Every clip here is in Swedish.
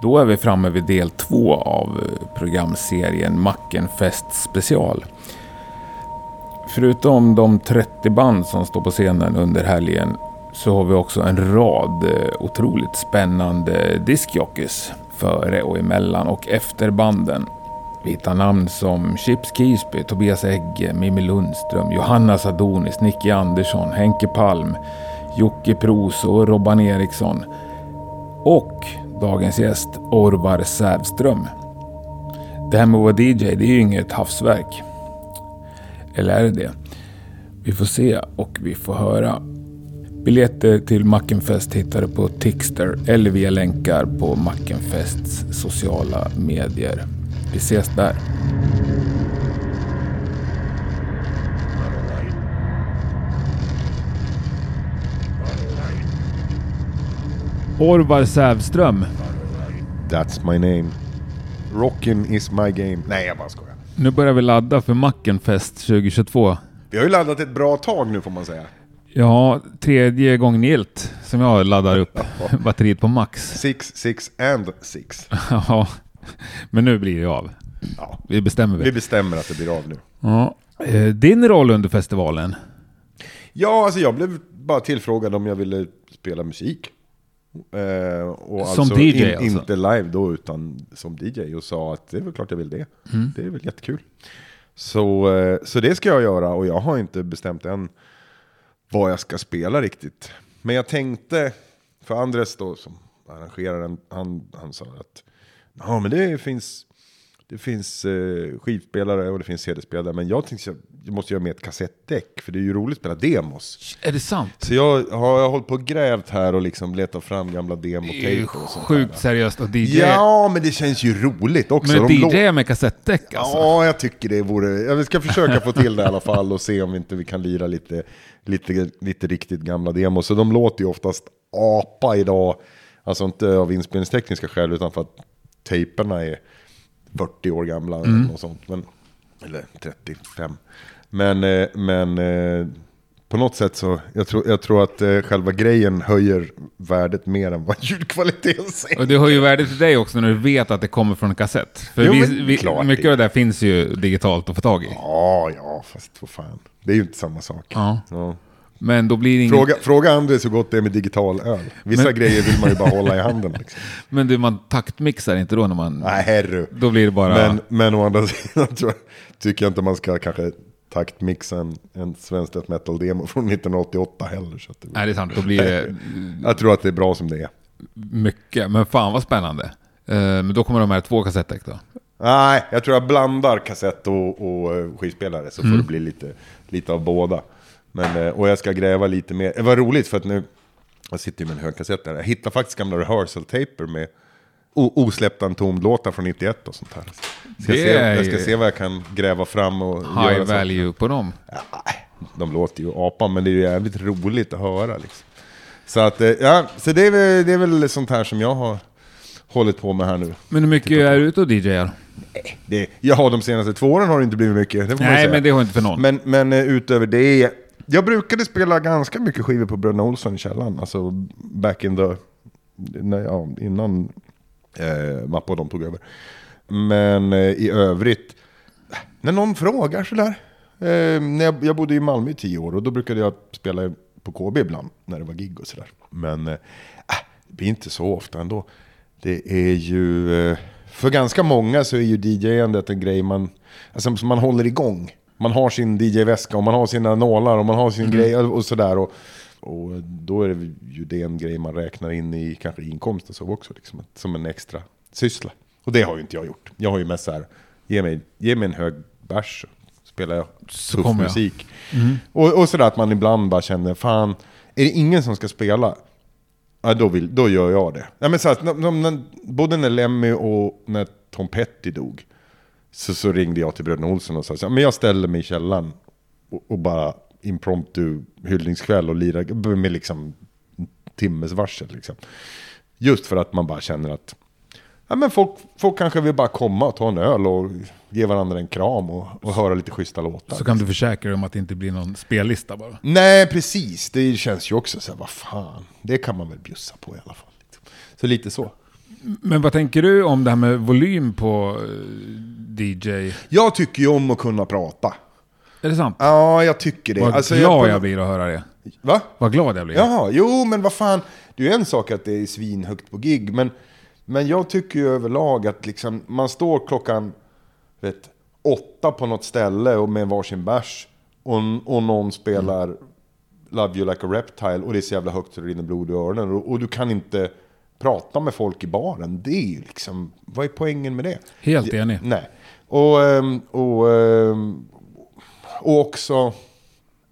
Då är vi framme vid del två av eh, programserien Mackenfest special. Förutom de 30 band som står på scenen under helgen så har vi också en rad eh, otroligt spännande diskjockeys före och emellan och efter banden. Vi hittar namn som Chips Kisby, Tobias Egge, Mimmi Lundström, Johanna Sadonis, Nicky Andersson, Henke Palm, Jocke Pros och Robban Eriksson. Och dagens gäst Orvar Sävström. Det här med att vara DJ, det är ju inget havsverk. Eller är det det? Vi får se och vi får höra. Biljetter till Mackenfest hittar du på Tixter eller via länkar på Mackenfests sociala medier. Vi ses där. Orvar Sävström. That's my name. Rockin' is my game. Nej, jag bara skojar. Nu börjar vi ladda för Mackenfest 2022. Vi har ju laddat ett bra tag nu får man säga. Ja, tredje gången gilt som jag laddar upp batteriet på max. Six, six and six. Ja, men nu blir det av. Ja. Vi bestämmer Vi väl. bestämmer att det blir av nu. Ja. Eh, Din roll under festivalen? Ja, alltså jag blev bara tillfrågad om jag ville spela musik. Eh, och Som alltså DJ in, alltså? Inte live då, utan som DJ. Och sa att det är väl klart jag vill det. Mm. Det är väl jättekul. Så, eh, så det ska jag göra och jag har inte bestämt än vad jag ska spela riktigt. Men jag tänkte, för Andres då som arrangeraren, han, han sa att ja men det finns, det finns eh, skivspelare och det finns CD-spelare. Men jag tänkte att jag måste göra med ett kassettdäck, för det är ju roligt att spela demos. Är det sant? Så jag har, jag har hållit på och grävt här och liksom letat fram gamla Det är ju demotejper sjukt där. seriöst att DJ... Ja, men det känns ju roligt också. men De lå- DJ med kassettdäck alltså? Ja, jag tycker det vore... Jag ska försöka få till det i alla fall och se om inte vi kan lira lite, lite, lite riktigt gamla demos. Så de låter ju oftast apa idag. Alltså inte av inspelningstekniska skäl utan för att tejperna är 40 år gamla Mm. och sånt. Men, eller 35. Men, eh, men eh, på något sätt så, jag tror, jag tror att eh, själva grejen höjer värdet mer än vad ljudkvaliteten säger. Och det har ju värde till dig också när du vet att det kommer från en kassett. För Jo, vi, vi, mycket det. av det där finns ju digitalt att få tag i. Ja, ja, fast vad fan. Det är ju inte samma sak. Ja. Ja. Men då blir det. Fråga, fråga Andres hur gott det är med digital öl. Vissa Men- grejer vill man ju bara hålla i handen. Liksom. Men du, man taktmixar inte då när man... Nej, herru. Då blir det bara... Men, men å andra sidan jag, tycker jag inte man ska kanske taktmixa en, en svensk death metal-demo från 1988 heller. Så det, Nej, det är sant. Då blir det jag tror att det är bra som det är. mycket. Men fan vad spännande. Eh, Men då kommer de här två kassettdäck då? Nej, jag tror jag blandar kassett och, och eh, skivspelare så får det bli lite, lite av båda. Men, eh, och jag ska gräva lite mer. Det var roligt för att nu, jag sitter ju med en högkassett där. Jag hittade faktiskt gamla rehearsal-taper med osläppta Entombed-låtar från 91 och sånt här. Ska Det se, jag ska se vad jag kan gräva fram och High göra så. value på dem. De låter ju apa, men det är ju jävligt roligt att höra liksom. Så att, eh, ja, så det är, väl, det är väl sånt här som jag har hållit på med här nu. Men hur mycket är du ute och DJar? Det, ja, de senaste två åren har det inte blivit mycket, Nej, men det har inte för någon. Men, men eh, utöver det, jag brukade spela ganska mycket skivor på Bröderna Olsson i källaren. Alltså back in the, nej, ja, innan eh, Mappa och de tog över. Men eh, i övrigt, när någon frågar sådär. Eh, när jag, jag bodde i Malmö i tio år och då brukade jag spela på KB ibland när det var gig och sådär. Men eh, äh, det blir inte så ofta ändå. Det är ju, eh, för ganska många så är ju DJ-andet en grej man, alltså, som man håller igång. Man har sin DJ-väska och man har sina nålar och man har sin grej och sådär. Och, och då är det ju det en grej man räknar in i kanske inkomst och så också. Liksom, som en extra syssla. Och det har ju inte jag gjort. Jag har ju mest så här, ge mig, ge mig en hög bärs så spelar jag Så tuff musik. Och, och sådär att man ibland bara känner, fan, är det ingen som ska spela? Ja, då, vill, då gör jag det. Ja, men så här, både när Lemmy och när Tom Petty dog, så, så ringde jag till Bröderna Olsson och sa, så men jag ställer mig i källaren och, och bara impromptu hyllningskväll och lirar med liksom timmes varsel. Liksom. Just för att man bara känner att ja, men folk, folk kanske vill bara komma och ta en öl och ge varandra en kram och, och höra lite schyssta låtar. Så kan du försäkra dig om att det inte blir någon spellista bara. Nej, precis. Det känns ju också så här, vad fan. Det kan man väl bjussa på i alla fall. Så lite så. Men vad tänker du om det här med volym på eh, DJ? Jag tycker ju om att kunna prata. Är det sant? Ja, jag tycker det. Vad Alltså, glad jag, jag blir att höra det. Va? Vad glad jag blir. Jaha, jo men vad fan. Det är ju en sak att det är svinhögt på gig, men, men jag tycker ju överlag att liksom, man står klockan vet, åtta på något ställe och med varsin bärs och, och någon spelar Love You Like A Reptile och det är så jävla högt så det rinner blod i öronen och, och du kan inte prata med folk i baren. Det är ju liksom, vad är poängen med det? Helt enig. Nej. Och, ehm, och, ehm, och också...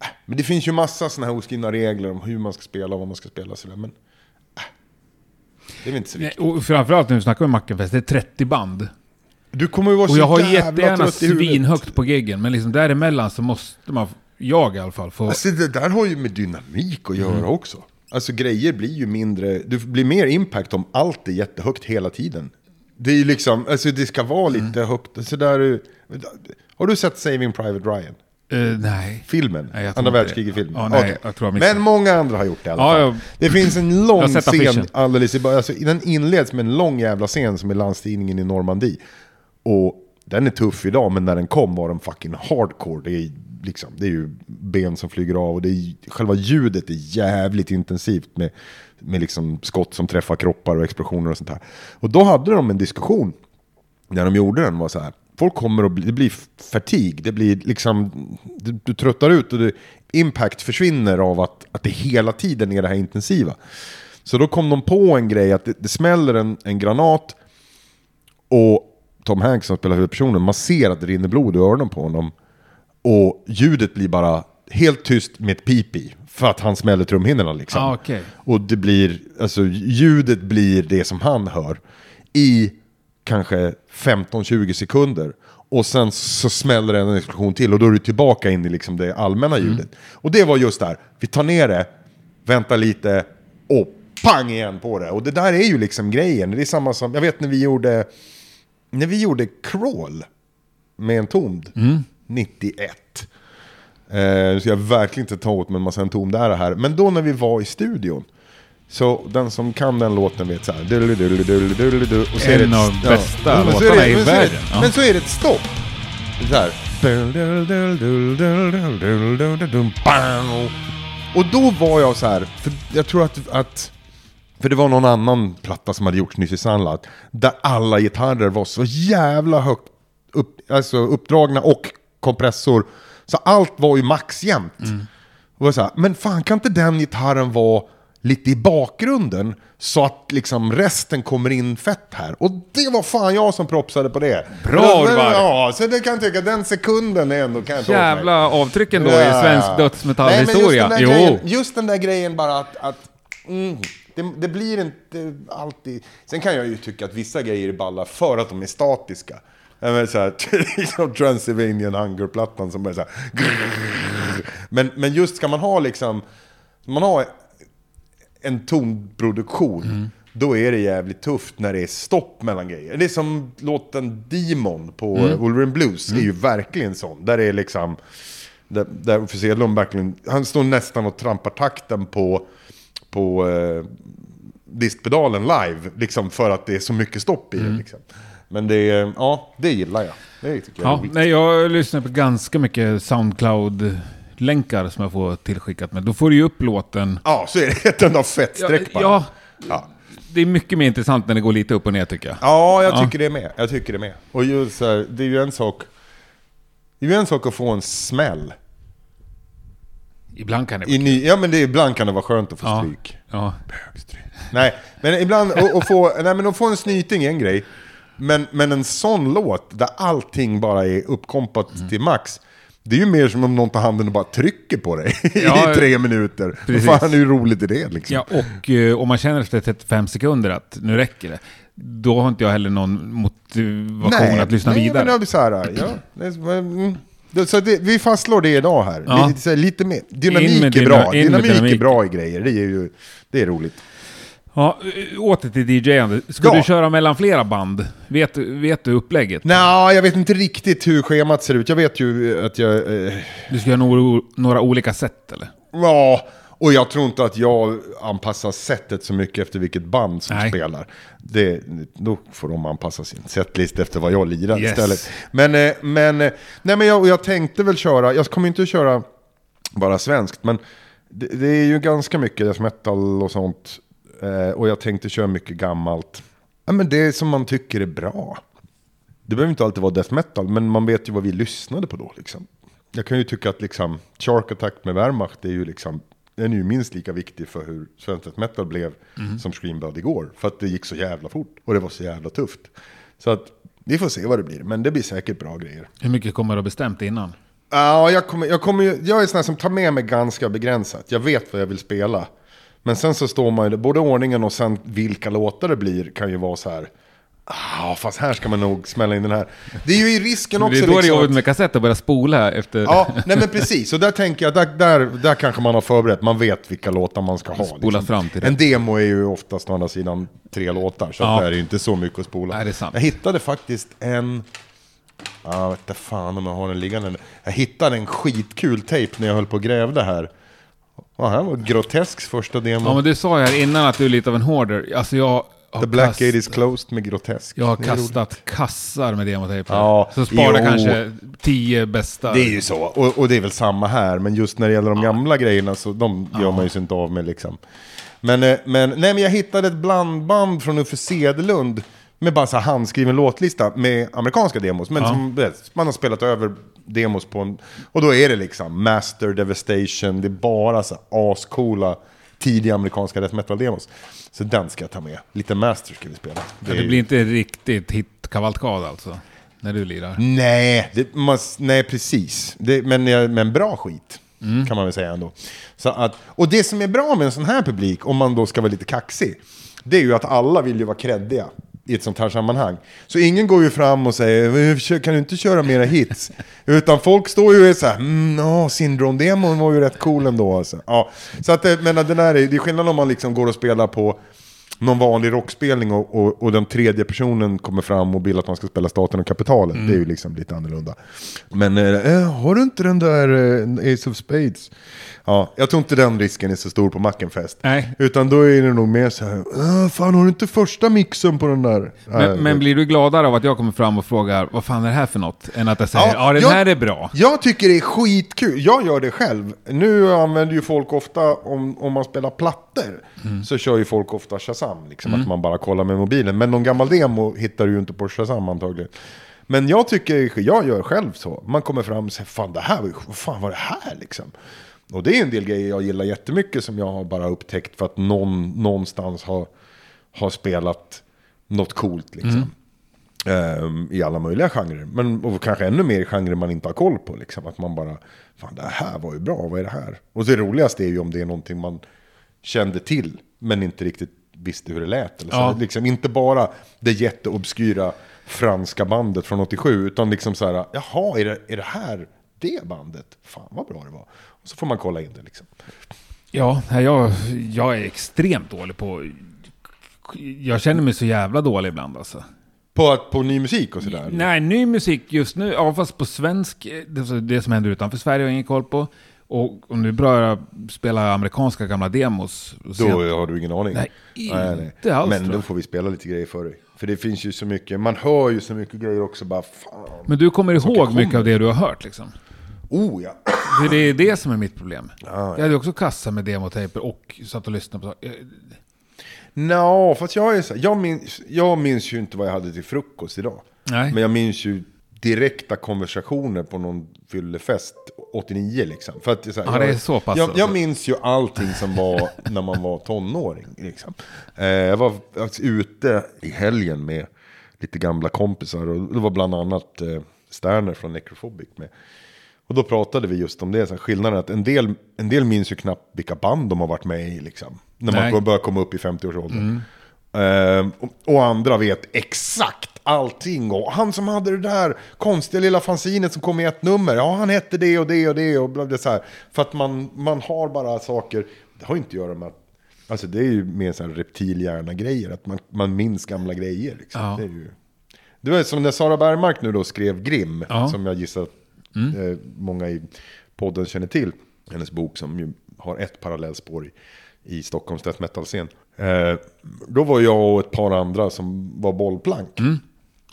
äh, Men det finns ju massa sådana här oskrivna regler om hur man ska spela och vad man ska spela. Sådär, men äh, det är väl inte så viktigt. Och framförallt när vi snackar om Mackenfest, det är 30 band. Du kommer ju vara Och jag har jättegärna svinhögt på giggen, men liksom däremellan så måste man, jag i alla fall, få... Alltså det där har ju med dynamik att göra Mm. också. Alltså grejer blir ju mindre, du blir mer impact om allt är jättehögt hela tiden. Det är ju liksom, alltså det ska vara Mm. lite högt. Alltså där, är- har du sett Saving Private Ryan? Eh, nej. Filmen, Nej, andra världskriget-filmen. Ja, nej, missade. Men många andra har gjort det i alla Ja, fall. jag- Det finns en lång scen alldeles i början. Alltså, den inleds med en lång jävla scen som är landstigningen i Normandie. Och den är tuff idag, men när den kom var den fucking hardcore. Det är, liksom, det är ju ben som flyger av och det är, själva ljudet är jävligt intensivt med, med liksom skott som träffar kroppar och explosioner och sånt här. Och då hade de en diskussion när de gjorde den var så här. Folk kommer att bli, det blir fatig, det blir liksom, du, du tröttar ut och det, impact försvinner av att, att det hela tiden är det här intensiva. Så då kom de på en grej att det, det smäller en, en granat och Tom Hanks som spelar huvudpersonen, man ser att det rinner blod i öronen på honom. Och ljudet blir bara helt tyst med ett pip i. För att han smäller trumhinnorna liksom. Ah, okej. Och det blir, alltså ljudet blir det som han hör. I kanske 15-20 sekunder. Och sen så smäller det en explosion till och då är du tillbaka in i liksom det allmänna ljudet. Och det var just där, vi tar ner det, väntar lite och pang igen på det. Och det där är ju liksom grejen. Det är samma som, jag vet när vi gjorde, när vi gjorde Crawl med en tomd, 91. Eh, nu ska jag verkligen inte ta åt mig en massa en där här. Men då när vi var i studion. Så den som kan den låten vet såhär. du-du-du-du-du-du-du-du, Och så är det En av de bästa ja, låtarna det- i men så är det- ja. Men så är det ett stopp. Så här. Och då var jag så här. För jag tror att, att för det var någon annan platta som hade gjorts nyss i Sunlight. Där alla gitarrer var så jävla högt upp, alltså uppdragna och kompressor. Så allt var ju maxjämnt. Och jag så här, men fan kan inte den gitarren vara lite i bakgrunden? Så att liksom resten kommer in fett här. Och det var fan jag som propsade på det. Bra, Orvar. Ja, så det kan jag tycka, den sekunden är ändå kan jag. Jävla avtrycken då i svensk dödsmetallhistoria. just, den Jo. där grejen, just den där grejen bara att... att mm, det, det blir inte alltid... Sen kan jag ju tycka att vissa grejer är balla för att de är statiska men så här, liksom Transylvanian Hunger-plattan som bara så här, men, men just ska man ha liksom... Man har en tonproduktion. Då är det jävligt tufft när det är stopp mellan grejer. Det är som låten Demon på mm. Wolverine Blues. är ju verkligen sån. Där är liksom... Där, där Uffe Edlund verkligen... Han står nästan och trampar takten på... På... Eh, distpedalen live. Liksom för att det är så mycket stopp i det. Liksom. Men det är... Ja, det gillar jag. Det tycker jag är Ja, roligt. nej, jag lyssnar på ganska mycket Soundcloud-länkar som jag får tillskickat med. Då får du ju upp låten. Ja, så är det ett enda fett streck bara. ja, Ja. det är mycket mer intressant när det går lite upp och ner tycker jag. Ja, jag Ja. tycker det med. Jag tycker det med. Och just här, det är ju en sak... Det är ju en sak att få en smäll. Ibland kan det I ny, ja men det, ibland kan det vara skönt att få Ja. stryk. Ja. Nej, men ibland att att få, nej, men att få en snyting är en grej. Men, men en sån låt där allting bara är uppkompat Mm. till max. Det är ju mer som om någon tar handen och bara trycker på dig Ja, i tre minuter. precis. Vad fan, hur roligt är det liksom? ja, och eh, om man känner efter 35 sekunder att nu räcker det. Då har inte jag heller någon motivation att lyssna nej, vidare. Men det så här, ja, mm, så det, vi fastslår det idag här. Ja. Lite, lite mer. Dynamik är bra. dynamik. är bra i grejer. Det är ju det är roligt. Ja, eh, åter till DJ-ande. Ska Ja. du köra mellan flera band? Vet, vet du upplägget? Nej, jag vet inte riktigt hur schemat ser ut. Jag vet ju att jag... Eh, Du ska göra några, några olika sätt eller? ja, Och jag tror inte att jag anpassar sättet så mycket efter vilket band som Nej. spelar. Det, då får de anpassa sin setlist efter vad jag lirar Yes. istället. Men, eh, men, eh, nej, men jag, jag tänkte väl köra, jag kommer inte att köra bara svenskt, men det, det är ju ganska mycket death metal och sånt. Eh, och jag tänkte köra mycket gammalt. Ja, men det som man tycker är bra. Det behöver inte alltid vara death metal, men man vet ju vad vi lyssnade på då. Liksom. Jag kan ju tycka att liksom, Shark Attack med Wehrmacht är ju liksom, den är ju minst lika viktig för hur svensk death metal blev som Scream Blood igår. För att det gick så jävla fort och det var så jävla tufft. Så att vi får se vad det blir, men det blir säkert bra grejer. Hur mycket kommer du ha bestämt innan? Ja, jag, kommer, jag, kommer, jag är sån här som tar med mig ganska begränsat. Jag vet vad jag vill spela. Men sen så står man ju, både ordningen och sen vilka låtar det blir kan ju vara så här. Ah, fast här ska man nog smälla in den här. Det är ju i risken också det är då det är liksom jobbigt med kassett att börja spola efter... Ja, nej men precis. Och där tänker jag, där, där, där kanske man har förberett. Man vet vilka låtar man ska ha. Spola fram till det. En demo är ju oftast å andra sidan tre låtar. Så Ja. där är det inte så mycket att spola. Nej, det är sant. Jag hittade faktiskt en... Ja, jag vet inte fan om jag har den liggande. Jag hittade en skitkul tejp när jag höll på och grävde här. Ja, här var Grotesks första demo. Ja, men du sa ju här innan att du är lite av en hoarder. Alltså jag har, The Black kast- Gate is closed med Grotesk. jag har Det är roligt. kastat kassar med demotejper. Ja, så sparar jo. kanske tio bästa. Det är ju så, och, och det är väl samma här. Men just när det gäller de gamla grejerna så de gör man ju sig inte av med liksom. Men, eh, men, nej, men jag hittade ett blandband från Uffe Sedelund med bara så här handskriven låtlista med amerikanska demos. Men som vet, man har spelat över demos på en... Och då är det liksom Master Devastation, det är bara så ascoola tidiga amerikanska death metal-demos. Så den ska jag ta med. Lite Master ska vi spela. det, är- blir inte riktigt hitkavalkad alltså. När du lirar. Nej, det, man, nej precis. Det, men, men bra skit. Kan man väl säga ändå. Så att, och det som är bra med en sån här publik, om man då ska vara lite kaxig, det är ju att alla vill ju vara kreddiga i ett sånt här sammanhang. Så ingen går ju fram och säger "Eh, "Kör- kan du inte köra mera hits? Utan folk står ju och är så här, mm, ja, Syndrome-demon var ju rätt cool ändå. Alltså. Ja, så att det, men den här är, det är skillnad om man liksom går och spelar på någon vanlig rockspelning och, och, och den tredje personen kommer fram och vill att man ska spela Staten och Kapitalet. Det är ju liksom lite annorlunda. Men eh, har du inte den där eh, Ace of Spades? Ja, jag tror inte den risken är så stor på Mackenfest. Nej. Utan då är det nog mer så här, "Ah, fan har du inte första mixen på den där? Men, men blir du gladare av att jag kommer fram och frågar vad fan är det här för något? Än att jag säger ja, den jag- här är bra. Jag tycker det är skitkul. Jag gör det själv. Nu använder ju folk ofta, om, om man spelar plattor, så kör ju folk ofta Shazam. Liksom, Att man bara kollar med mobilen. Men någon gammal demo hittar du ju inte på Shazam antagligen. Men jag tycker, jag gör själv så. Man kommer fram och säger, fan det här var ju, vad fan var det här liksom? Och det är en del grejer jag gillar jättemycket som jag har bara upptäckt för att någon någonstans har, har spelat något coolt liksom. Ehm, I alla möjliga genrer. Men och kanske ännu mer i genrer man inte har koll på. Liksom. Att man bara, fan det här var ju bra, vad är det här? Och det roligaste är ju om det är någonting man kände till, men inte riktigt visste hur det lät. Eller så. Ja. Liksom, inte bara det jätteobskyra franska bandet från 87, utan liksom så här, jaha, är det, är det här det bandet? Fan vad bra det var. Och så får man kolla in det liksom. Ja, jag, jag är extremt dålig på... Jag känner mig så jävla dålig ibland alltså. På, på ny musik och sådär? Nej, ny musik just nu, ja fast på svensk, det, det som händer utanför Sverige har jag ingen koll på. Och om du börjar spela amerikanska gamla demos. Då sen- har du ingen aning? Nej, inte alls, Men då får vi spela lite grejer för dig. För det finns ju så mycket, man hör ju så mycket grejer också bara fan. Men du kommer ihåg kommer. mycket av det du har hört liksom? Oh ja. För det är det som är mitt problem. ja. Jag hade också kassa med demotejper och satt och lyssnade på... Nå, fast jag är så jag minns, jag minns ju inte vad jag hade till frukost idag. Nej. Men jag minns ju direkta konversationer på någon fyllefest 89 liksom. För att det så här, det jag, är så pass jag, alltså. jag minns ju allting som var när man var tonåring. Liksom. Eh, jag var alltså, ute i helgen med lite gamla kompisar och det var bland annat eh, Sterner från Necrophobic med. Och då pratade vi just om det, så här, skillnaden att en del, en del minns ju knappt vilka band de har varit med i liksom. När Nej. man börjar komma upp i 50-årsåldern. Ehm, och, och andra vet exakt allting. Och han som hade det där konstiga lilla fanzinet som kom i ett nummer. Ja, han hette det och det och det och bla bla så här. För att man, man har bara saker. Det har inte att göra med att Alltså det är ju mer så här reptilhjärna-grejer, att man, man minns gamla grejer. Liksom. Ja. Det, är ju... det var som när Sara Bergmark nu då skrev Grimm, Ja. som jag gissar att eh, många i podden känner till. Hennes bok som ju har ett parallellspår i, i Stockholms death metal-scen. Eh, då var jag och ett par andra som var bollplank.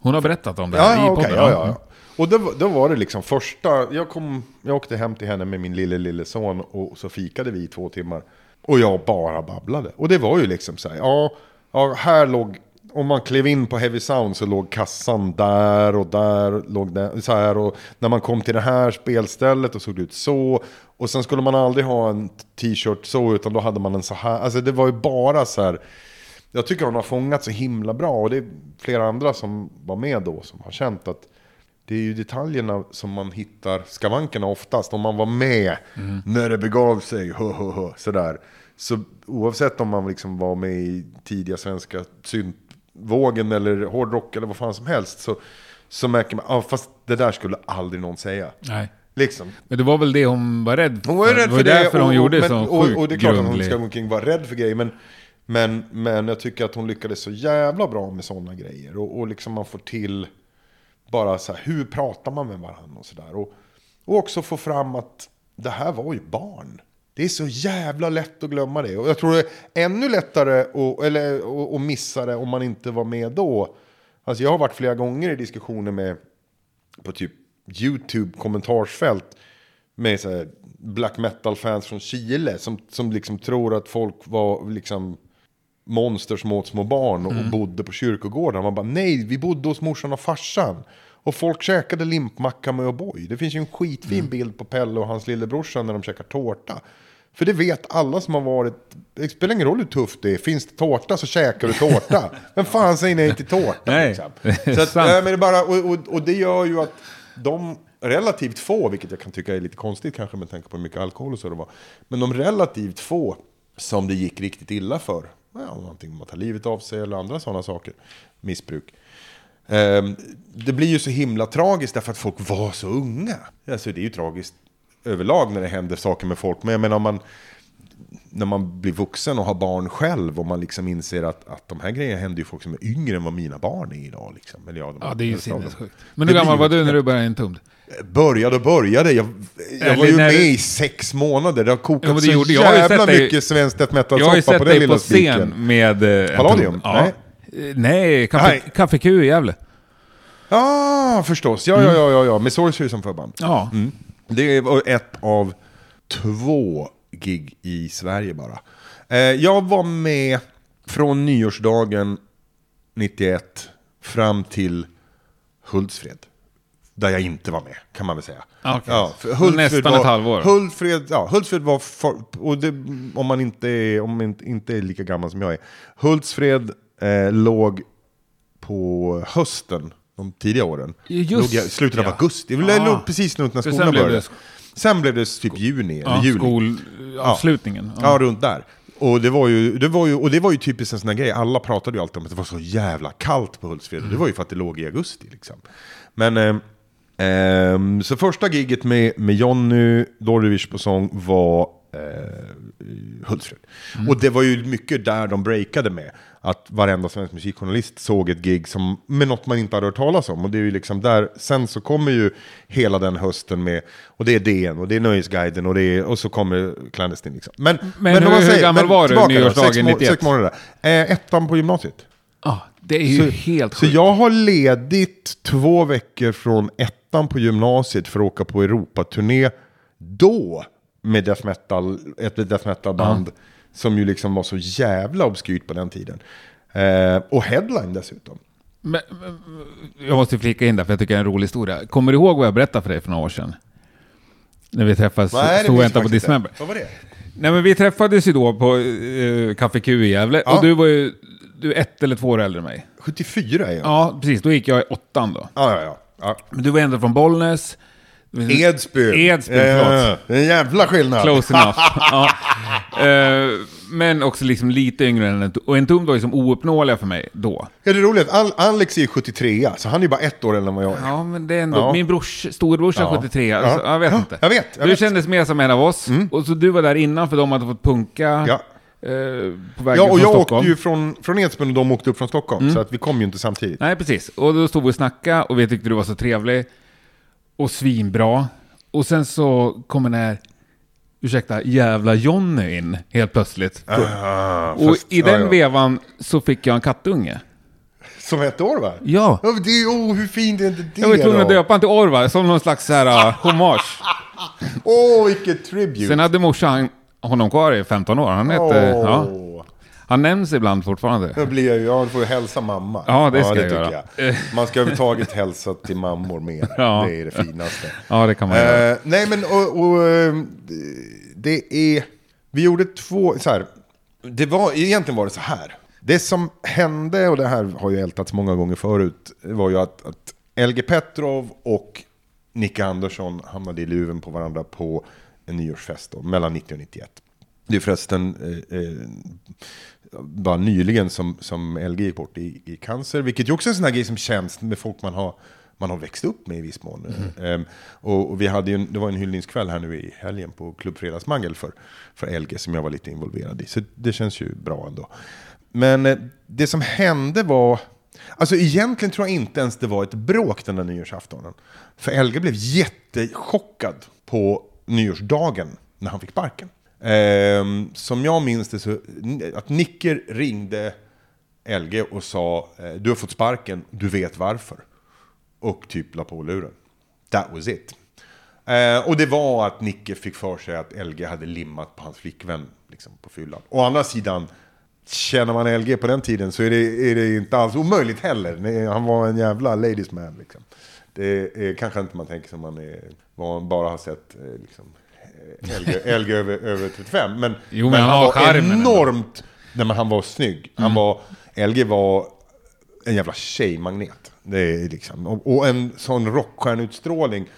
Hon har berättat om det här Ja, i okej, podden. ja, ja. Och då, då var det liksom första, jag, kom, jag åkte hem till henne med min lille, lille son och så fikade vi i två timmar. Och jag bara babblade. Och det var ju liksom så här, ja, ja här låg, om man klev in på Heavy Sound så låg kassan där och där, låg där, så här. Och när man kom till det här spelstället och såg det ut så. Och sen skulle man aldrig ha en t-shirt så, utan då hade man en så här. Alltså det var ju bara så här. Jag tycker hon har fångat så himla bra och det är flera andra som var med då som har känt att det är ju detaljerna som man hittar skavankerna oftast. Om man var med när det begav sig, hö, hö, hö, sådär. Så oavsett om man liksom var med i tidiga svenska syntvågen eller hårdrock eller vad fan som helst. Så, så märker man, ah, fast det där skulle aldrig någon säga. Nej. Liksom. Men det var väl det hon var rädd för? Hon var ju rädd det var för det. därför hon och, gjorde men, så och, sjukt och det är klart att hon grundlig- ska omkring och vara rädd för grejer. Men, men, men jag tycker att hon lyckades så jävla bra med sådana grejer. Och, och liksom man får till bara så här, hur pratar man med varandra och sådär. Och, och också få fram att det här var ju barn. Det är så jävla lätt att glömma det. Och jag tror det är ännu lättare att, eller, att, missa det om man inte var med då. Alltså jag har varit flera gånger i diskussioner med på typ YouTube kommentarsfält med så här black metal-fans från Chile som, som liksom tror att folk var liksom monster som åt små barn och bodde på kyrkogården. Man bara nej, vi bodde hos morsan och farsan. Och folk käkade limpmacka med O'boy. Det finns ju en skitfin bild på Pelle och hans lillebrorsa när de käkar tårta. För det vet alla som har varit, det spelar ingen roll hur tufft det är, finns det tårta så käkar du tårta. Vem fan säger nej till tårta? Nej, liksom? Så att, men det bara, och, och, och det gör ju att de relativt få, vilket jag kan tycka är lite konstigt kanske med tanke på hur mycket alkohol och så det var. Men de relativt få som det gick riktigt illa för, ja, antingen man tar livet av sig eller andra sådana saker, missbruk. Ehm, det blir ju så himla tragiskt därför att folk var så unga. Alltså det är ju tragiskt överlag när det händer saker med folk. Men jag menar om man, när man blir vuxen och har barn själv och man liksom inser att, att de här grejerna händer ju folk som är yngre än vad mina barn är idag. Liksom. Eller ja, de Ja, det är ju sinnessjukt. Men hur gammal var du när du började en tumd? Började och började. Jag, jag var ju med du- i sex månader. Det har kokat Ja, det så gjorde- jag har ju jävla sett dig- mycket svenskt death Jag har ju metal-soppa sett på den dig lilla på scen spiken. med... eh, Palladium? Ja. Eh, Nej, Café, Nej. Café Q i Gävle. Ja, förstås. Ja, ja, ja, ja, ja. Med Sorcery som förband. Ja. Mm. Det var ett av två gig i Sverige bara. Eh, jag var med från nyårsdagen 91 fram till Hultsfred. Där jag inte var med, kan man väl säga. Okej. Ja, för Nästan var, ett halvår. Hultsfred, ja, Hultsfred var, för, och det, om man inte är, om man inte- är lika gammal som jag är. Hultsfred eh, låg på hösten, de tidiga åren. Just låg jag, slutet av ja. augusti, det Ah. låg precis runt när skolan började. det Sen blev det typ juni eller Ja, juli. skolavslutningen. Ja, runt där. Och det, var ju, det var ju, och det var ju typiskt en sån här grej, alla pratade ju alltid om att det var så jävla kallt på Hultsfred. Det var ju för att det låg i augusti liksom. Men, eh, ehm, så första giget med, med Jonny Dordevic på sång var eh, Hultsfred. Och det var ju mycket där de breakade med. Att varenda svensk musikjournalist såg ett gig som, med något man inte hade hört talas om. Och det är ju liksom där, sen så kommer ju hela den hösten med, och det är DN, och det är Nöjesguiden, och, det är, och så kommer Clandestine liksom. Men, Men om hur- man hur gammal var du nyårsdagen sex må- 91? Sex månader. Eh, ettan på gymnasiet. Ja, det är ju helt Så sjukt. jag har ledigt två veckor från ettan på gymnasiet för att åka på Europaturné. Då med death metal, ett death metal band som ju liksom var så jävla obskyrt på den tiden. Eh, och headline dessutom. Men, men, jag måste flika in där för jag tycker det är en rolig historia. Kommer du ihåg vad jag berättade för dig för några år sedan? När vi träffades, Nej, stod och väntade på Dismember. Vad var det? Nej men vi träffades ju då på uh, Café Q i Gävle. Ja. Och du var ju du är ett eller två år äldre än mig. 74 är jag. Ja, precis. Då gick jag i åttan då. Ja, ja, ja. ja. Men du var ändå från Bollnäs. Edsbyn. Edsbyn, förlåt. Eh, det är en jävla skillnad. Close enough. ja. Eh, men också liksom lite yngre än en Och en tum var ju som ouppnåeliga för mig då. Ja, det är roligt. Al- Alex är 73, så han är ju bara ett år äldre än vad jag är. Ja, men det är ändå... Ja. Min brors, storebrorsa Ja. 73, Ja. alltså, jag vet Ja, inte. jag vet, jag du vet. kändes mer som en av oss. Och så du var där innan för de hade fått punka Ja. eh, Ja, och jag Stockholm. åkte ju från, från Edsbyn och de åkte upp från Stockholm. Så att vi kom ju inte samtidigt. Nej, precis. Och då stod vi och snackade och vi tyckte du var så trevlig. Och svinbra. Och sen så kommer den här ursäkta, jävla Jonny in helt plötsligt. Ah, och fast- i den ja. vevan så fick jag en kattunge. Som ett år va? Ja. Ja, det oh, hur fint är inte det Jag var tvungen att då? döpa till Orvar, som någon slags så här, uh, hommage. Åh, vilket tribute! Sen hade morsan honom kvar i 15 år. Han heter, Åh. ja, han nämns ibland fortfarande. Då blir jag ju, ja, du får ju hälsa mamma. Ja, det ska jag tycker göra. jag. Man ska överhuvudtaget hälsa till mammor mer. Ja. Det är det finaste. Ja, det kan man göra. Eh, nej men och, och, eh, det är, vi gjorde två, så här, det var, egentligen var det så här. Det som hände, och det här har ju ältats många gånger förut, var ju att, att LG Petrov och Nicke Andersson hamnade i luven på varandra på en nyårsfest då, mellan 90 och 91. Det är förresten eh, eh, bara nyligen som, som LG gick bort i, i cancer, vilket ju också är en sån här grej som känns med folk man har, man har växt upp med i viss mån. Ehm, och, och vi hade en- det var en hyllningskväll här nu i helgen på Klubb Fredagsmangel för, för LG som jag var lite involverad i. Så det känns ju bra ändå. Men eh, det som hände var, alltså egentligen tror jag inte ens det var ett bråk den där nyårsaftonen. För LG blev jättechockad på nyårsdagen när han fick sparken. Eh, som jag minns det så, att Nicke ringde LG och sa eh, du har fått sparken, du vet varför. Och typ la på luren. That was it. Eh, och det var att Nicke fick för sig att LG hade limmat på hans flickvän liksom, på fyllan. Å andra sidan, känner man LG på den tiden så är det, är det inte alls omöjligt heller. Nej, Han var en jävla ladies man. Liksom. Det är kanske inte man tänker som man är, vad man bara har sett eh, liksom, LG, över, över 35. Men, Jo, men han har var charmen enormt, nej, men han var snygg. Han var, LG var en jävla tjejmagnet. Det är liksom, och, och en sån rockstjärnutstrålning.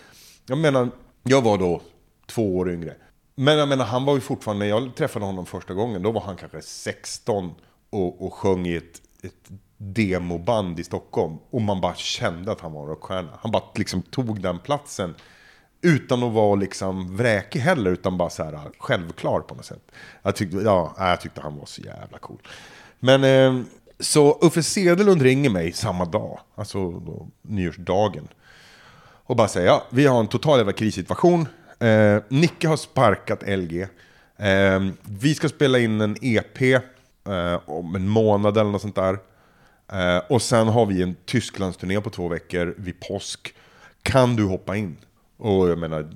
Jag menar, jag var då två år yngre. Men jag menar, han var ju fortfarande, när jag träffade honom första gången, då var han kanske 16 och, och sjöng i ett, ett demoband i Stockholm. Och man bara kände att han var en rockstjärna. Han bara liksom tog den platsen. Utan att vara liksom vräkig heller, utan bara så här äh, självklar på något sätt. Jag tyckte, ja, äh, jag tyckte han var så jävla cool. Men eh, så Uffe Sedelund ringer mig samma dag, alltså då, nyårsdagen. Och bara säger, ja, vi har en total jävla krissituation. Eh, Nicke har sparkat LG. Eh, vi ska spela in en EP eh, om en månad eller något sånt där. Eh, och sen har vi en Tysklandsturné på två veckor vid påsk. Kan du hoppa in? Och jag menar,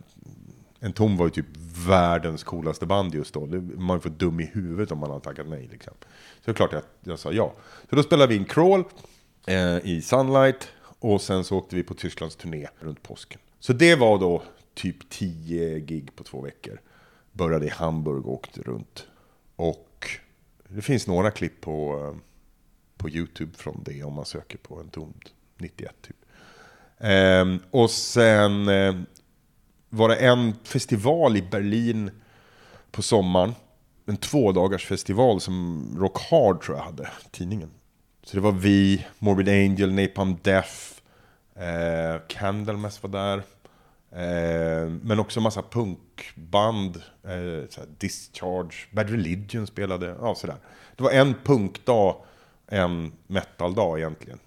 en tom var ju typ världens coolaste band just då. Man är för dum i huvudet om man har tackat nej. Liksom. Så det är klart att jag sa ja. Så då spelade vi in Crawl eh, i Sunlight. Och sen så åkte vi på Tysklands turné runt påsken. Så det var då typ 10 gig på två veckor. Började i Hamburg och åkte runt. Och det finns några klipp på, eh, på YouTube från det om man söker på en tom 91 typ. Eh, och sen eh, var det en festival i Berlin på sommaren. En tvådagars festival som Rock Hard tror jag hade, tidningen. Så det var vi, Morbid Angel, Napalm Death, eh, Candlemass var där. Eh, men också massa punkband, eh, såhär Discharge, Bad Religion spelade, ja sådär. Det var en punkdag, en metaldag egentligen.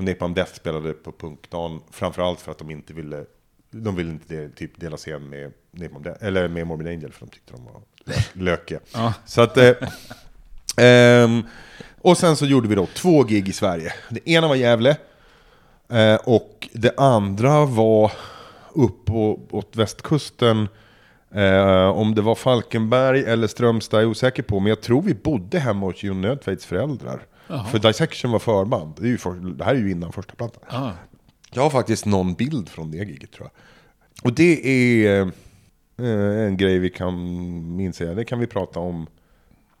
Och Napalm Death spelade på punkdagen, framförallt för att de inte ville, de ville inte de, typ dela scen med, Napalm Death, eller med Morbid Angel, för de tyckte de var lö- lökiga. Ja. Så att... Eh, ehm, och sen så gjorde vi då två gig i Sverige. Det ena var Gävle. Eh, och det andra var upp på, åt västkusten. Eh, om det var Falkenberg eller Strömstad är jag osäker på. Men jag tror vi bodde hemma hos Jon Nödtveits föräldrar. För Dissection var förband. Det, är ju för, det här är ju innan första plattan. Ah. Jag har faktiskt någon bild från det giget tror jag. Och det är eh, en grej vi kan jag. Det kan vi prata om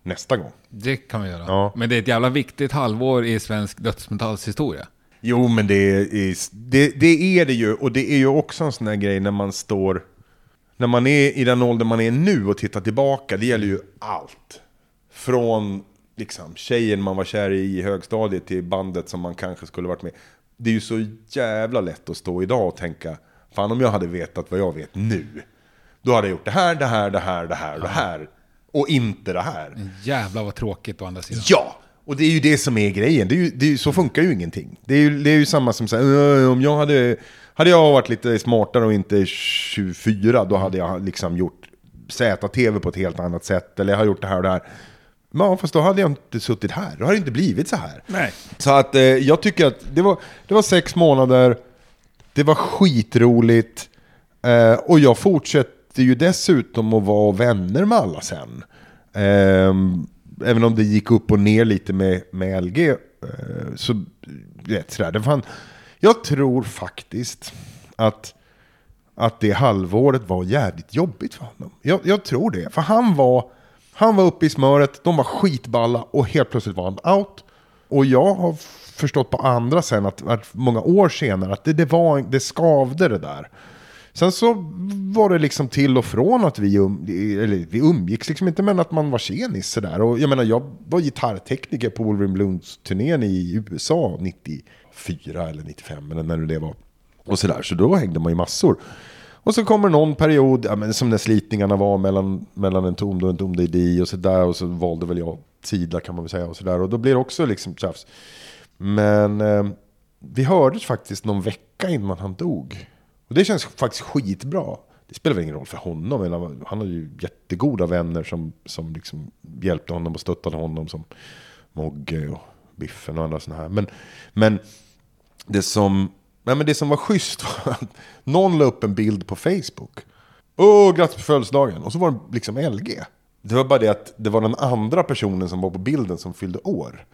nästa gång. Det kan vi göra. Ja. Men det är ett jävla viktigt halvår i svensk dödsmetallshistoria. Jo, men det är, det, det är det ju. Och det är ju också en sån här grej när man står... När man är i den ålder man är nu och tittar tillbaka. Det gäller ju allt. Från liksom, tjejen man var kär i i högstadiet till bandet som man kanske skulle varit med. Det är ju så jävla lätt att stå idag och tänka Fan om jag hade vetat vad jag vet nu. Då hade jag gjort det här, det här, det här, det här, det här. Och inte det här. Jävlar vad tråkigt å andra sidan. Ja! Och det är ju det som är grejen. Det är ju, det är ju, så funkar ju ingenting. Det är ju, det är ju samma som säger, om jag hade, hade jag varit lite smartare och inte 24, då hade jag liksom gjort ZTV på ett helt annat sätt. Eller jag har gjort det här och det här. Ja, fast då hade jag inte suttit här. Då hade det inte blivit så här. Nej. Så att eh, jag tycker att det var, det var sex månader, det var skitroligt. Eh, och jag fortsätter ju dessutom att vara vänner med alla sen. Eh, även om det gick upp och ner lite med, med LG. Eh, så, vet, sådär, det fan, jag tror faktiskt att, att det halvåret var jävligt jobbigt för honom. Jag, jag tror det. För han var, han var uppe i smöret, de var skitballa och helt plötsligt var han out. Och jag har förstått på andra sen, att, att många år senare, att det, det, var, det skavde det där. Sen så var det liksom till och från att vi, um, eller vi umgicks liksom inte, men att man var tjenis sådär. Och jag menar, jag var gitarrtekniker på Wolverine Blooms-turnén i USA 94 eller 95 eller när det var. Och sådär, så då hängde man ju massor. Och så kommer någon period, ja, men som när slitningarna var mellan, mellan en tom och en tom DD och sådär. Och så valde väl jag sida kan man väl säga och sådär. Och då blir det också liksom tjafs. Men eh, vi hördes faktiskt någon vecka innan han dog. Och det känns faktiskt skitbra. Det spelar väl ingen roll för honom. Han har ju jättegoda vänner som, som liksom hjälpte honom och stöttade honom. Som Mogge och Biffen och andra sådana här. Men, men, det som, nej men det som var schysst var att någon la upp en bild på Facebook. Åh, grattis på födelsedagen. Och så var det liksom LG. Det var bara det att det var den andra personen som var på bilden som fyllde år.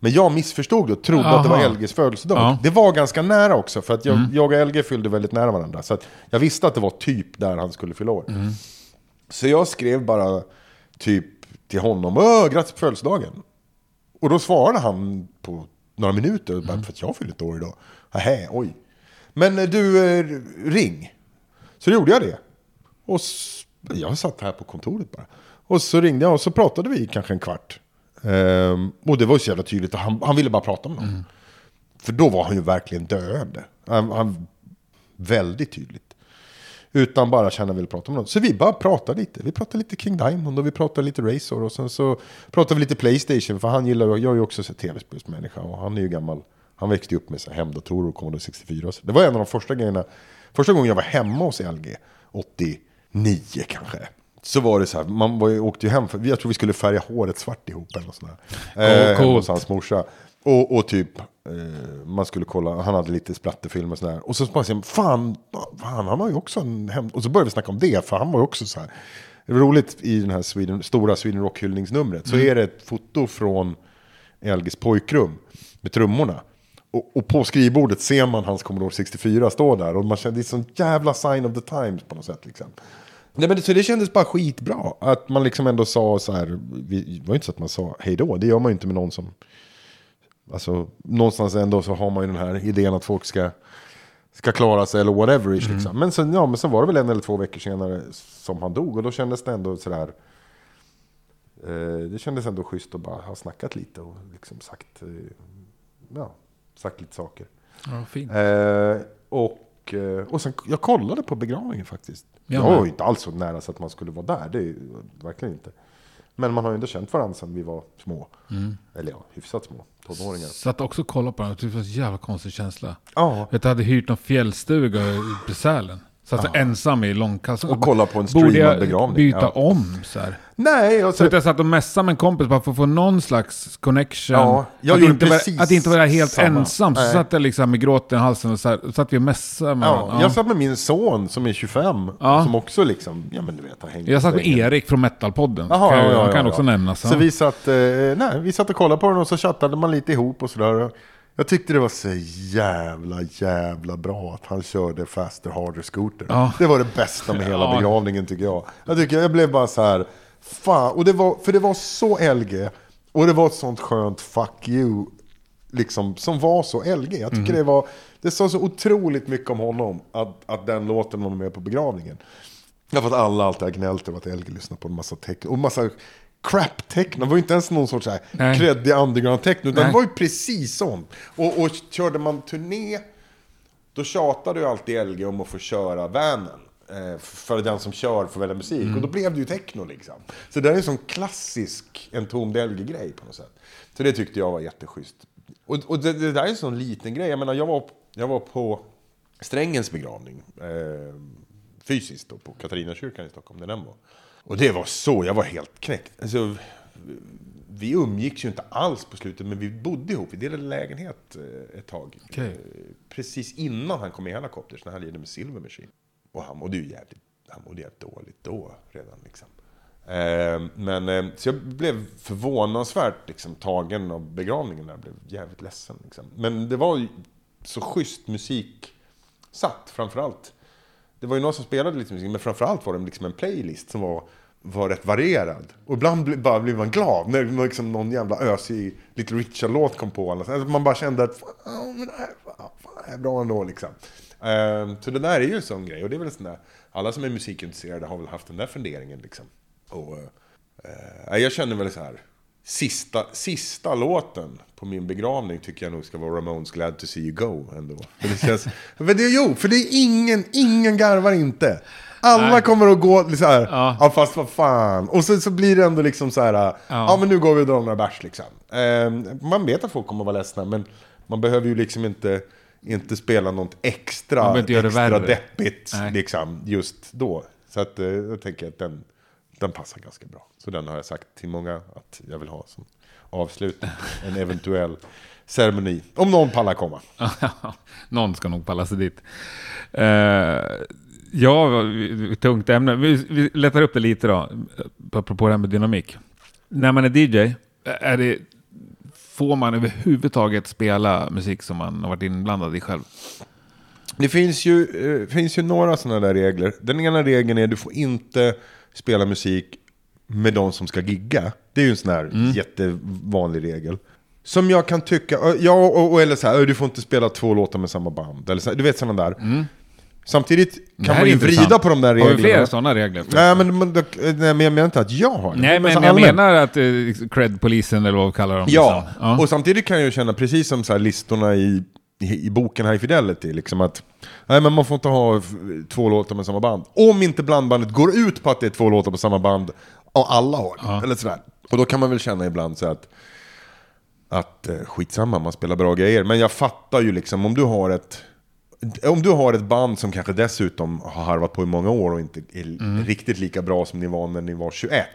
Men jag missförstod och trodde att det var Aha. LGs födelsedag. Ja. Det var ganska nära också, för att jag, jag och LG fyllde väldigt nära varandra. Så jag visste att det var typ där han skulle fylla år. Så jag skrev bara typ till honom, Åh, grattis på födelsedagen. Och då svarade han på några minuter, bara, för att jag fyller ett år idag. Nähä, oj. Men eh, du, eh, ring. Så gjorde jag det. Och jag satt här på kontoret bara. Och så ringde jag och så pratade vi kanske en kvart. Ehm, och det var så jävla tydligt, han, han ville bara prata med någon. För då var han ju verkligen döende. Han, han, väldigt tydligt. Utan bara känna vill prata med någon. Så vi bara pratade lite. Vi pratade lite King Diamond och vi pratade lite Razor. Och sen så pratade vi lite Playstation. För han gillar, jag är ju också så tv-spelsmänniska. Och han är ju gammal. Han växte upp med hemdatorer och Commodore 64. Så det var en av de första grejerna. Första gången jag var hemma hos LG. 89 kanske. Så var det så här, man var åkte ju hem, för jag tror vi skulle färga håret svart ihop eller något sånt där. Eh, hemma hos hans morsa. Och, och typ, eh, man skulle kolla, han hade lite splatterfilm och sådär. Och så bara fan, fan, han har ju också en hem... Och så började vi snacka om det, för han var ju också så här. Det var roligt i den här Sweden, stora Sweden Rock-hyllningsnumret, så är det ett foto från LGs pojkrum med trummorna. Och, och på skrivbordet ser man hans Commodore 64 stå där. Och man känner, det är sån jävla sign of the times på något sätt. Liksom. Nej, men det, så det kändes bara skitbra. Att man liksom ändå sa så här. vi- Det var ju inte så att man sa hej då. Det gör man ju inte med någon som... Alltså någonstans ändå så har man ju den här idén att folk ska, ska klara sig eller whatever. ish, Liksom. Men, sen, ja, men sen var det väl en eller två veckor senare som han dog. Och då kändes det ändå sådär... Eh, det kändes ändå schysst att bara ha snackat lite och liksom sagt... Eh, ja, sagt lite saker. Ja, fint. Eh, och, eh, och sen, jag kollade på begravningen faktiskt. Ja, jag var ju inte alls så nära så att man skulle vara där. Det är verkligen inte. Men man har ju ändå känt varandra sedan vi var små. Mm. Eller ja, hyfsat små. Tonåringar. Satt också och kollade på den. Det var en jävla konstig känsla. Ja. Jag hade hyrt någon fjällstuga i Satt så ensam i långkalsonger. Och kolla på en Borde streamad jag begravning. byta Ja. om så här? Nej, och Så så, att jag satt och messade med en kompis bara för att få någon slags connection. Ja, jag att, inte vara, att inte vara helt samma. ensam. Så Nej. satt jag liksom med gråten i halsen och så här, satt vi och messade med ja, varandra. Jag satt med min son som är 25. Ja. Som också liksom, ja men du vet, har hängt Jag satt med. Erik från Metalpodden. Jaha, kan, ja, jag- ja, han kan ja, också ja. nämnas. Så ja. vi satt, eh, nej, vi satt och kollade på den och så chattade man lite ihop och sådär. Jag tyckte det var så jävla, jävla bra att han körde Faster Harder Scooter. Ja. Det var det bästa med hela Ja. begravningen tycker jag. Jag tycker jag blev bara så här, fan, och det var, för det var så LG. Och det var ett sånt skönt fuck you, liksom, som var så LG. Jag tycker det var, det sa så otroligt mycket om honom, att, att den låten var med på begravningen. Därför att alla alltid har gnällt över att LG lyssnar på en massa techno. Och massa crap-techno. Det var ju inte ens någon sorts creddig underground-techno. Utan Nej. det var ju precis sånt. Och, och körde man turné, då tjatade ju alltid LG om att få köra vanen. Eh, för den som kör får välja musik. Och då blev det ju techno liksom. Så det är en sån klassisk entombed LG-grej på något sätt. Så det tyckte jag var jätteschysst. Och, och det, det där är en sån liten grej. Jag menar, jag var, jag var på Strängens begravning. Eh, fysiskt då, på Katarinakyrkan i Stockholm, där den var. Och det var så, jag var helt knäckt. Alltså, vi umgicks ju inte alls på slutet, men vi bodde ihop. Vi delade lägenhet eh, ett tag. Okej. Eh, Precis innan han kom med Helicopters, när han lirade med Silver Machine. Och han mådde ju jävligt, han mådde jävligt dåligt då redan liksom. Eh, men, så jag blev förvånansvärt liksom, tagen av begravningen. Jag blev jävligt ledsen. Liksom. Men det var ju så schysst musik satt framförallt. Det var ju någon som spelade lite musik, men framförallt var det liksom en playlist som var, var rätt varierad. Och ibland bli, bara blev man glad när liksom någon jävla ösig Little Richard-låt kom på. Alltså, man bara kände att fan, men det här, fan, det här är bra ändå liksom. Ehm, så det där är ju en sån grej. Och det är väl en sån där, alla som är musikintresserade har väl haft den där funderingen liksom. Och, uh, jag känner väl så här. Sista, sista låten på min begravning tycker jag nog ska vara Ramones Glad to see you go ändå. För det känns, för det, jo, för det är ingen, ingen garvar inte. Alla Nej. kommer att gå så här, Ja. ja. fast vad fan. Och så, så blir det ändå liksom så här, ja, men nu går vi och drar några bärs liksom. Eh, man vet att folk kommer att vara ledsna, men man behöver ju liksom inte, inte spela något extra, extra deppigt Nej. liksom, just då. Så att, eh, jag tänker att den, den passar ganska bra. Så den har jag sagt till många att jag vill ha som avslutning. En eventuell ceremoni. Om någon pallar komma. Någon ska nog palla sig dit. Uh, ja, tungt ämne. Vi, vi lättar upp det lite då, apropå det här med dynamik. När man är DJ, är det, får man överhuvudtaget spela musik som man har varit inblandad i själv? Det finns ju, eh, finns ju några sådana där regler. Den ena regeln är att du får inte spela musik med de som ska gigga. Det är ju en sån här jättevanlig regel. Som jag kan tycka, eh, ja, och, och, eller så här, eh, du får inte spela två låtar med samma band. Eller så, du vet sådana där. Samtidigt Det kan man ju vrida på de där Har vi reglerna. fler sådana regler? Nej men, men, nej, men jag menar inte att jag har det. Nej, men så jag allmänt. menar att uh, cred-polisen eller vad vi kallar dem. Ja, liksom. och samtidigt kan jag ju känna precis som så här listorna i, i, i boken High Fidelity, liksom att nej, men man får inte ha två låtar med samma band. Om inte blandbandet går ut på att det är två låtar på samma band, och alla har det. Eller sådär. Och då kan man väl känna ibland så att, att eh, skitsamma, man spelar bra grejer. Men jag fattar ju liksom, om du har ett om du har ett band som kanske dessutom har harvat på i många år och inte är riktigt lika bra som ni var när ni var 21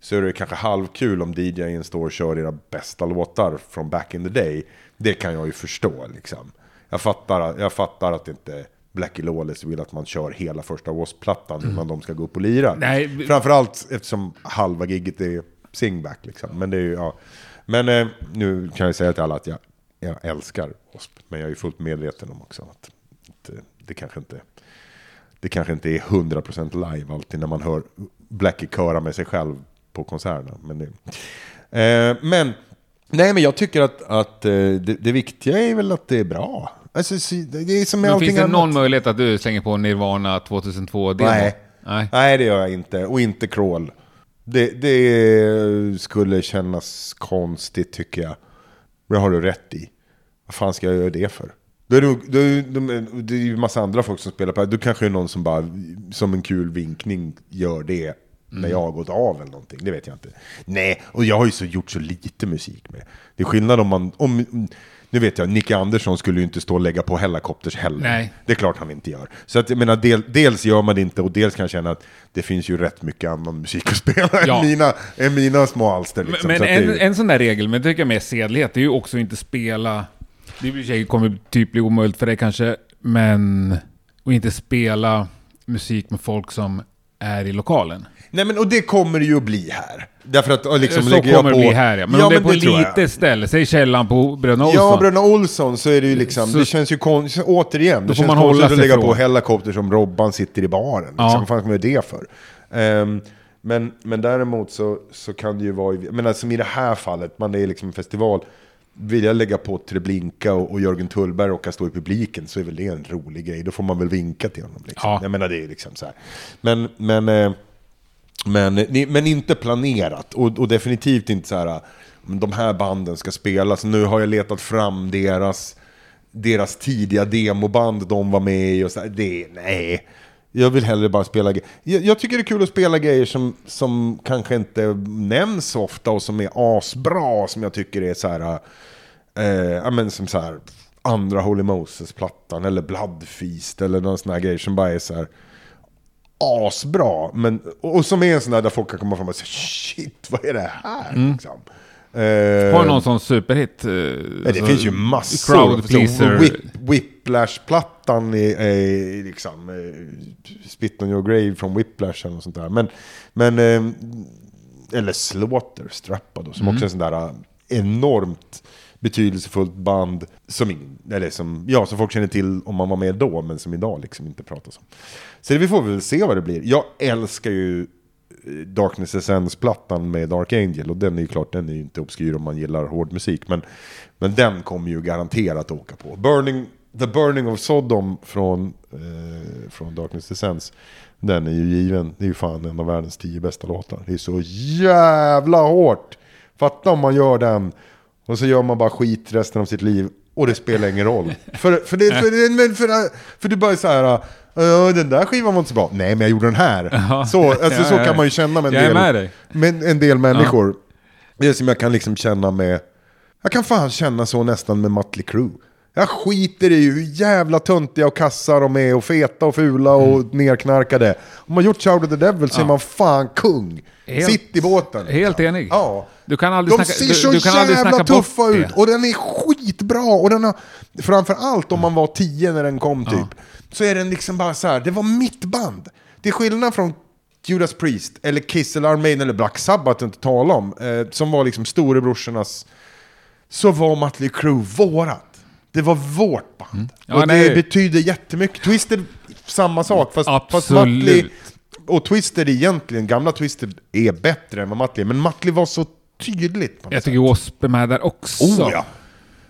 så är det kanske halvkul om DJen står och kör era bästa låtar från back in the day. Det kan jag ju förstå liksom. Jag fattar, jag fattar att inte Blackie Lawless vill att man kör hela första Wasp-plattan innan de ska gå upp och lira. Nej, Framförallt eftersom halva gigget är singback liksom. Men det är ju, ja. Men eh, nu kan jag säga till alla att jag, jag älskar Wasp. Men jag är fullt medveten om också att, att det kanske inte det kanske inte är 100% live alltid när man hör Blackie köra med sig själv på konserterna. Men, det, eh, men, nej, men jag tycker att, att eh, det, det viktiga är väl att det är bra. Alltså, så- det är som med Men finns det annat. någon möjlighet att du slänger på Nirvana 2002-demo? Nej. Nej. Nej, det gör jag inte. Och inte crawl. Det, det skulle kännas konstigt tycker jag. Det har du rätt i. Vad fan ska jag göra det för? Då är det, då är det, det är ju massa andra folk som spelar på det. Då kanske är någon som bara, som en kul vinkning, gör det när jag har gått av eller någonting. Det vet jag inte. Nej, och jag har ju så gjort så lite musik med. Det är skillnad om man... Om, nu vet jag, Nicke Andersson skulle ju inte stå och lägga på Hellacopters heller. Nej. Det är klart han inte gör. Så att jag menar, del, dels gör man det inte och dels kan jag känna att det finns ju rätt mycket annan musik att spela Ja. än, mina, än mina små alster. Liksom. Men Så det är en, ju- en sån där regel, men det tycker jag med sedlighet, det är ju också att inte spela... Det kommer typ bli omöjligt för dig kanske, men... Och inte spela musik med folk som är i lokalen. Nej men och det kommer det ju att bli här. Därför att liksom så lägger jag kommer det på... bli här ja. Men om det är på jag. litet ställe, säg källan på Bröderna Olsson. Ja, Bröderna Olsson så är det ju liksom, Så- det känns ju konstigt, återigen, det får känns man konstigt att lägga från. på Hellacopter som Robban sitter i baren. Liksom. Ja. Vad fan ska man göra det för? Ehm, men, men däremot så, så kan det ju vara, men alltså i det här fallet, man är liksom en festival, vill jag lägga på Treblinka och, och Jörgen Tullberg och stå i publiken så är väl det en rolig grej. Då får man väl vinka till honom. Liksom. Ja. Jag menar det är liksom så här. Men, men, eh, men, ni- men inte planerat och, och definitivt inte så här. De här banden ska spelas. Nu har jag letat fram deras, deras tidiga demoband de var med i och så här. Det, nej. Jag vill hellre bara spela grejer. Jag, jag tycker det är kul att spela grejer som, som kanske inte nämns så ofta och som är asbra. Som jag tycker är så här. Eh, men som så här. Andra Holy Moses-plattan eller Bloodfeast eller någon sån här grej som bara är så här asbra. Men, och, och som är en sån där där folk kan komma fram och säga shit, vad är det här? Liksom. Eh, Har du någon sån superhit? Ja, det alltså, finns ju massor. Crowd pleaser. Whip, Whiplash-plattan är, är liksom eh, Spit on your grave från Whiplash och sånt där. Men, men eh, eller Slaughter, Strappa då, som också är en sån där enormt betydelsefullt band som, eller som, ja, som folk känner till om man var med då, men som idag liksom inte pratas om. Så det, vi får väl se vad det blir. Jag älskar ju eh, Darkness Essence-plattan med Dark Angel och den är ju klart, den är ju inte obskyr om man gillar hård musik men, men den kommer ju garanterat åka på. Burning, The Burning of Sodom från, eh, från Darkness Essence den är ju given, det är ju fan en av världens tio bästa låtar. Det är så jävla hårt! Fatta om man gör den och så gör man bara skit resten av sitt liv och det spelar ingen roll. för, för, det, för, för, för, för, för du bara så här, "Uh, den där skivan var inte så bra. Nej, men jag gjorde den här. Så, alltså, Ja, så ja, kan man ju ja. känna med en del, med med en del människor. Det som jag kan liksom känna med, jag kan fan känna så nästan med Mötley Crüe. Jag skiter i hur jävla töntiga och kassa de är och feta och fula och Mm. nerknarkade. Om man gjort Shout of the Devil så är man fan kung. Helt- Sitt i båten. Helt enig. Ja. Du kan aldrig De snacka, ser du, så du aldrig jävla tuffa ut det. och den är skitbra. Och den har, framförallt om man var 10 när den kom typ, så är den liksom bara så här. det var mitt band. Det är skillnad från Judas Priest, eller Kiss, eller Iron Maiden, eller Black Sabbath, inte tala om, eh, som var liksom storebrorsornas, så var Mötley Crüe vårat. Det var vårt band. Mm. Ja, och det nej. betyder jättemycket. Twisted, samma sak, fast, fast. Mötley och Twisted egentligen, gamla Twisted är bättre än vad Mötley är, men Mötley var så tydligt. Jag sätt. tycker W.A.S.P. är med där också. Oh ja!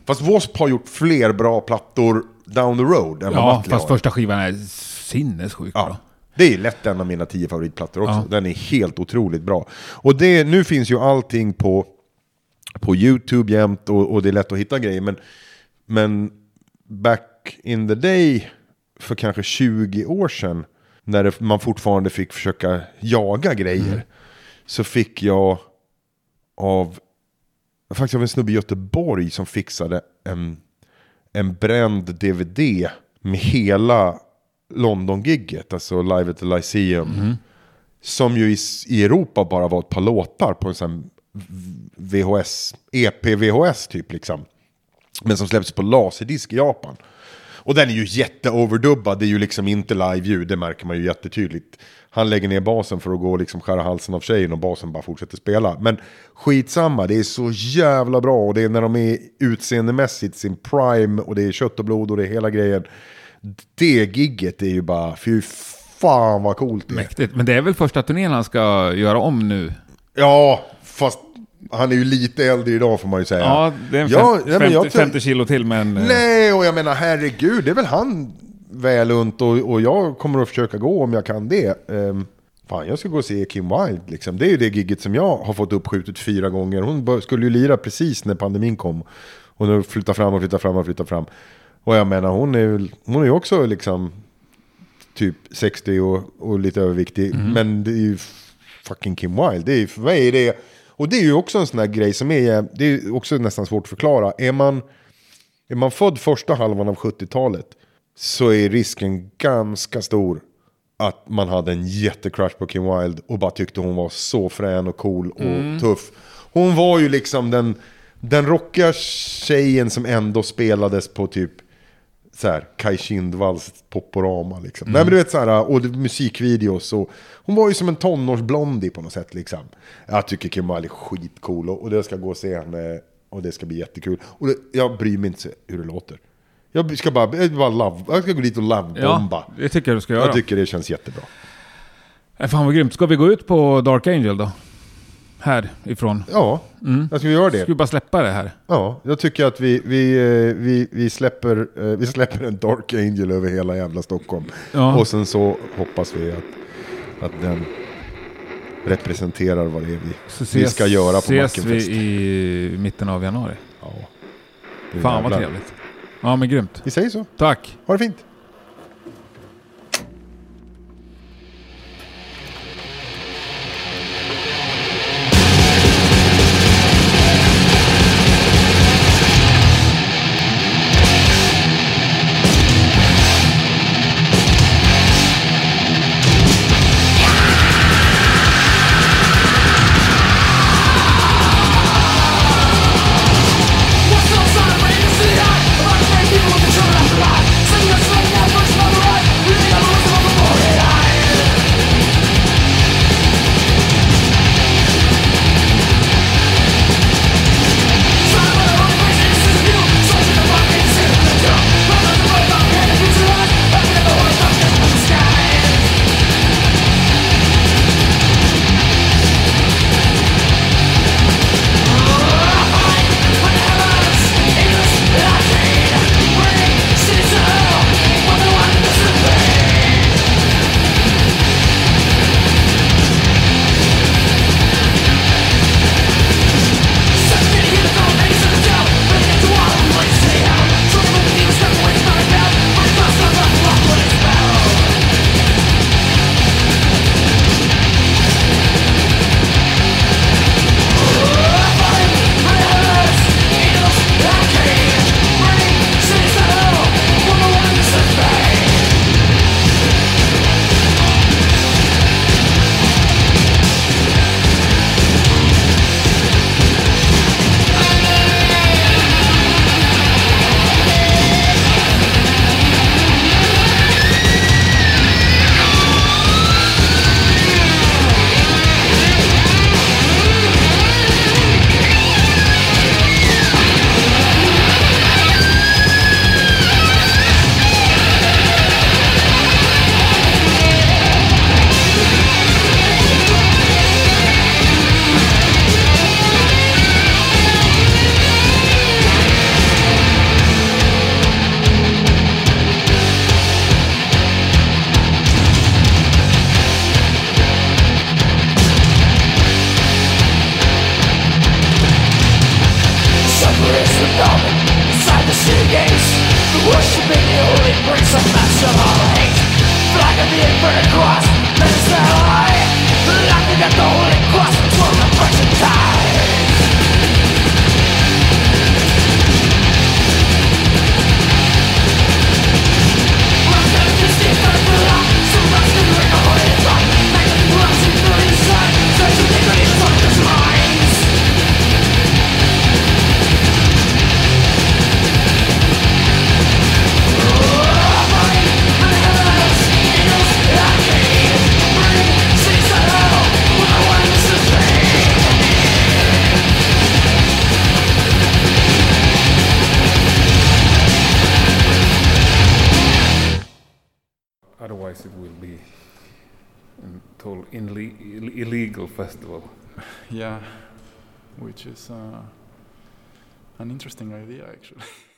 Fast W.A.S.P. har gjort fler bra plattor down the road än vad Ja, Mötley fast har. första skivan är sinnessjukt bra. Ja. Det är lätt en av mina tio favoritplattor också. Ja. Den är helt otroligt bra. Och det, nu finns ju allting på, på YouTube jämt och, och det är lätt att hitta grejer. Men, men back in the day, för kanske 20 år sedan, när det, man fortfarande fick försöka jaga grejer, så fick jag av, faktiskt av en snubbe i Göteborg som fixade en, en bränd DVD med hela London-gigget, alltså Live at the Lyceum. Som ju i, i Europa bara var ett par låtar på en sån VHS, EP-VHS typ liksom. Men som släpptes på laserdisk i Japan. Och den är ju jätteoverdubbad, det är ju liksom inte live-ljud, det märker man ju jättetydligt. Han lägger ner basen för att gå och liksom skära halsen av tjejen och basen bara fortsätter spela. Men skitsamma, det är så jävla bra och det är när de är utseendemässigt sin prime och det är kött och blod och det är hela grejen. Det gigget är ju bara, fy fan vad coolt det är. Mäktigt. Men det är väl första turnén han ska göra om nu? Ja, fast han är ju lite äldre idag får man ju säga. Ja, det är en Ja, fem, nej, men jag 50, tror- 50 kilo till men... eh, Nej, och jag menar herregud, det är väl han väl unt och, och jag kommer att försöka gå om jag kan det. Um, fan, jag ska gå och se Kim Wilde liksom. Det är ju det gigget som jag har fått uppskjutet fyra gånger. Hon skulle ju lira precis när pandemin kom. Och nu flyttar fram och flyttar fram och flyttar fram. Och jag menar, hon är ju hon är ju också liksom typ 60 och, och lite överviktig. Men det är ju fucking Kim Wilde. Det är, för mig är det... Och det är ju också en sån här grej som är, det är också nästan svårt att förklara. Är man, är man född första halvan av 70-talet så är risken ganska stor att man hade en jättecrush på Kim Wilde och bara tyckte hon var så frän och cool och tuff. Hon var ju liksom den, den rockiga tjejen som ändå spelades på typ så här, Kai Kindvalls Poporama liksom. Nej men du vet så här, och musikvideos och hon var ju som en tonårsblondie på något sätt liksom. Jag tycker Kim Wilde är skitcool och, och det ska gå och se henne och det ska bli jättekul. Och det, jag bryr mig inte hur det låter. Jag ska bara, jag, bara love, jag ska gå dit och lovebomba. Ja, det tycker jag du ska göra. jag tycker det känns jättebra. Eh, Fan vad grymt. Ska vi gå ut på Dark Angel då? Härifrån. Ja, jag ska vi göra det. Ska vi bara släppa det här? Ja, jag tycker att vi, vi, eh, vi, vi, släpper, eh, vi släpper en Dark Angel över hela jävla Stockholm. Ja. Och sen så hoppas vi att, att den representerar vad det är vi, Så vi ska göra på ses Mackenfest. vi i mitten av januari. Ja. Fan vad jävlar. trevligt. Ja men grymt. Vi säger så. Tack. Ha det fint. Which is uh, an interesting idea actually.